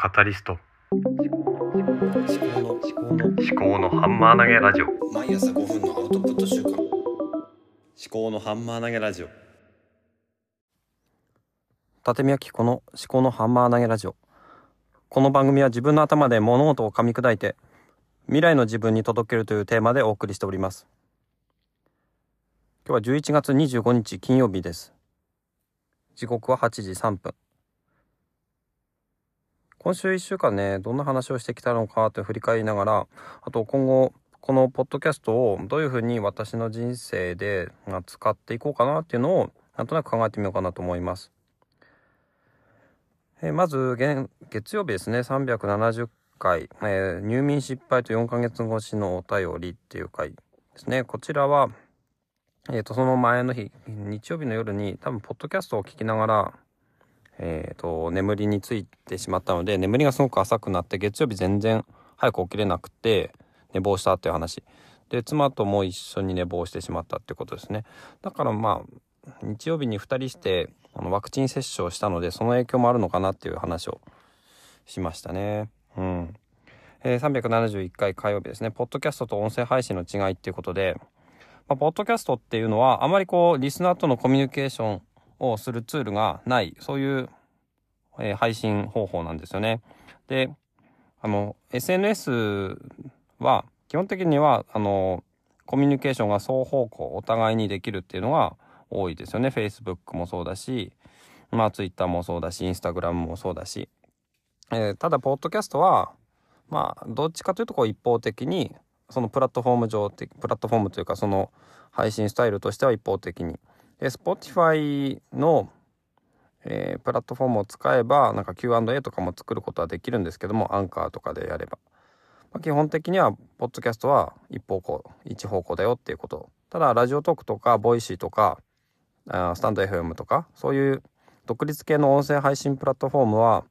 カタリスト。思考の思考の思考のハンマー投げラジオ。毎朝5分のアウトプット週間思考のハンマー投げラジオ。立見明子の思考のハンマー投げラジオ。この番組は自分の頭で物事を噛み砕いて未来の自分に届けるというテーマでお送りしております。今日は11月25日金曜日です。時刻は8時3分今週1週間ねどんな話をしてきたのかと振り返りながらあと今後このポッドキャストをどういうふうに私の人生で使っていこうかなっていうのをなんとなく考えてみようかなと思います。え、まず月曜日ですね370回、えー、入眠失敗と4ヶ月越しのお便りっていう回ですね。こちらはえっ、ー、とその前の日日曜日の夜に多分ポッドキャストを聞きながらえっ、と眠りについてしまったので眠りがすごく浅くなって月曜日全然早く起きれなくて寝坊したっていう話で妻とも一緒に寝坊してしまったってことですねだからまあ日曜日に2人してあのワクチン接種をしたのでその影響もあるのかなっていう話をしましたね。うん。えー、371回火曜日ですね。ポッドキャストと音声配信の違いっていうことで、まあ、ポッドキャストっていうのはあまりこうリスナーとのコミュニケーションをするツールがないそういう、えー、配信方法なんですよね。であの SNS は基本的にはあのコミュニケーションが双方向お互いにできるっていうのが多いですよね Facebook もそうだしまあ Twitter もそうだし Instagram もそうだし、えー、ただポッドキャストはまあどっちかというとこう一方的にそのプラットフォーム上プラットフォームというかその配信スタイルとしては一方的に Spotify の、えー、プラットフォームを使えばなんか Q&A とかも作ることはできるんですけどもアンカーとかでやれば、まあ、基本的にはポッドキャストは一方向一方向だよっていうことただ Radiotalk とか Voicy とかあスタンド FM とかそういう独立系の音声配信プラットフォームは、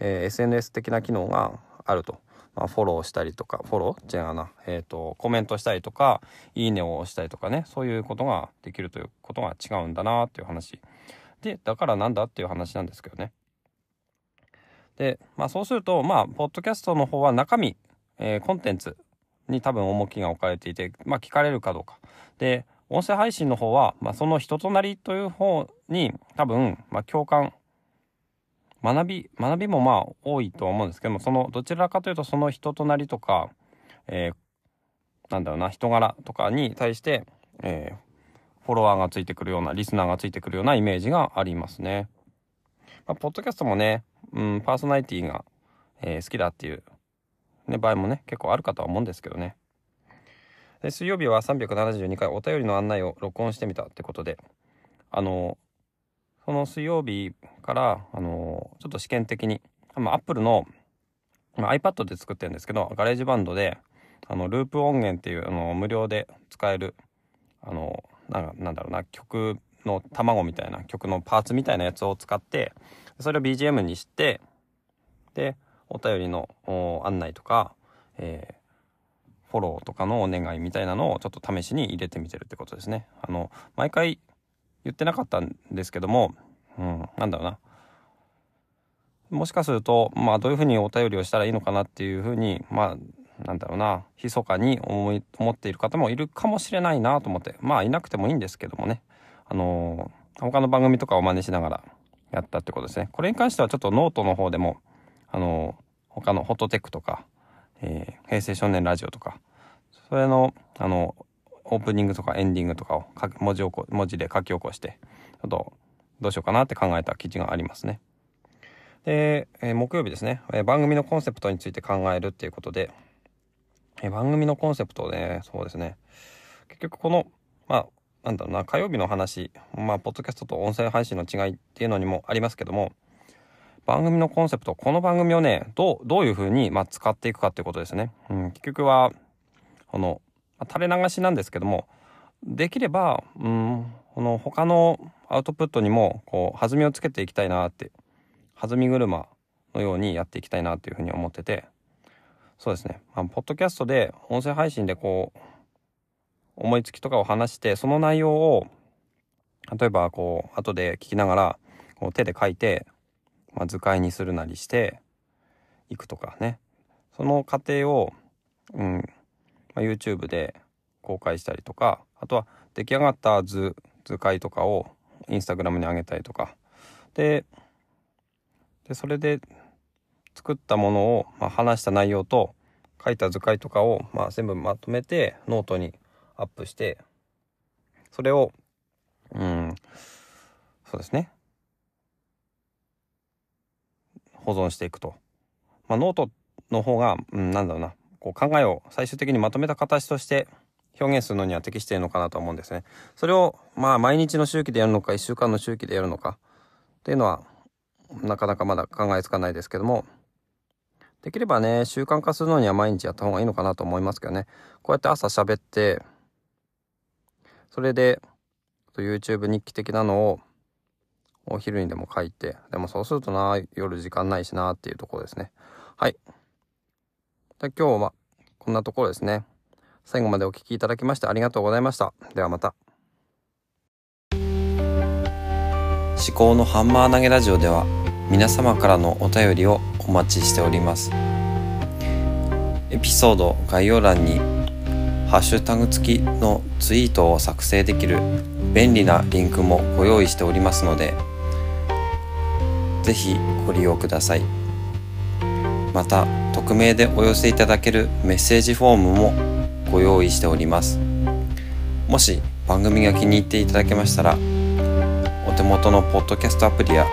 えー、SNS 的な機能があると。まあ、フォローしたりとか、フォロー？違うな。えっ、ー、と、コメントしたりとか、いいねを押したりとかね、そういうことができるということが違うんだなっていう話。で、だからなんだっていう話なんですけどね。で、まあそうすると、まあ、ポッドキャストの方は中身、えー、コンテンツに多分重きが置かれていて、まあ聞かれるかどうか。で、音声配信の方は、まあ、その人となりという方に多分、まあ、共感学び学びもまあ多いと思うんですけどもそのどちらかというとその人となりとか、えー、なんだろうな人柄とかに対して、えー、フォロワーがついてくるようなリスナーがついてくるようなイメージがありますね。まあ、ポッドキャストもね、うん、パーソナリティが、えー、好きだっていう、ね、場合もね結構あるかとは思うんですけどね。で水曜日は372回お便りの案内を録音してみたってことであのその水曜日からあのちょっと試験的に、まあ、Apple の、まあ、iPad で作ってるんですけど GarageBand であのループ音源っていうあの無料で使えるあのなんだろうな曲の卵みたいな曲のパーツみたいなやつを使ってそれを BGM にしてでお便りの案内とか、えフォローとかのお願いみたいなのをちょっと試しに入れてみてるってことですね。あの、毎回言ってなかったんですけども、うん、なんだろうな。もしかすると、まあ、どういうふうにお便りをしたらいいのかなっていうふうに、まあ、なんだろうな、密かに思い、思っている方もいるかもしれないなと思って、まあ、いなくてもいいんですけどもね、あのー、他の番組とかを真似しながらやったってことですね。これに関してはちょっとノートの方でも、あのー、他のホットテックとか、えー、平成少年ラジオとか、それの、あの、オープニングとかエンディングとかを文字を文字で書き起こして、ちょっとどうしようかなって考えた記事がありますね。で、えー、木曜日ですね、えー、番組のコンセプトについて考えるっていうことで、えー、番組のコンセプトね、そうですね。結局この、まあ、なんだろうな、火曜日の話、まあ、ポッドキャストと音声配信の違いっていうのにもありますけども、番組のコンセプト、この番組をね、どう、どういうふうに、まあ、使っていくかっていうことですね。うん、結局は、この、垂れ流しなんですけども、できれば、うん、この他のアウトプットにも、こう、弾みをつけていきたいなって、弾み車のようにやっていきたいなっていうふうに思ってて、そうですね。まあ、ポッドキャストで、音声配信でこう、思いつきとかを話して、その内容を、例えばこう、後で聞きながら、こう手で書いて、まあ、図解にするなりして、いくとかねその過程を、うんまあ、YouTube で公開したりとかあとは出来上がった図図解とかを Instagram に上げたりとか。ででそれで作ったものを、まあ、話した内容と書いた図解とかを、まあ、全部まとめてノートにアップしてそれをうんそうですね。保存していくと。まあ、ノートの方が、うん、なんだろうな。こう考えを最終的にまとめた形として表現するのには適しているのかなと思うんですね。それをまあ毎日の周期でやるのか1週間の周期でやるのかっていうのはなかなかまだ考えつかないですけども。できればね習慣化するのには毎日やった方がいいのかなと思いますけどね。こうやって朝喋ってそれで YouTube 日記的なのをお昼にでも書いてでもそうするとな夜時間ないしなっていうところですね。はい。で今日はこんなところですね。最後までお聴きいただきましてありがとうございました。ではまた。思考のハンマー投げラジオでは皆様からのお便りをお待ちしております。エピソード概要欄にハッシュタグ付きのツイートを作成できる便利なリンクもご用意しておりますのでぜひご利用ください。また匿名でお寄せいただけるメッセージフォームもご用意しておりますもし番組が気に入っていただけましたらお手元のポッドキャストアプリや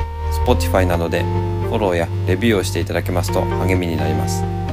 Spotify などでフォローやレビューをしていただけますと励みになります。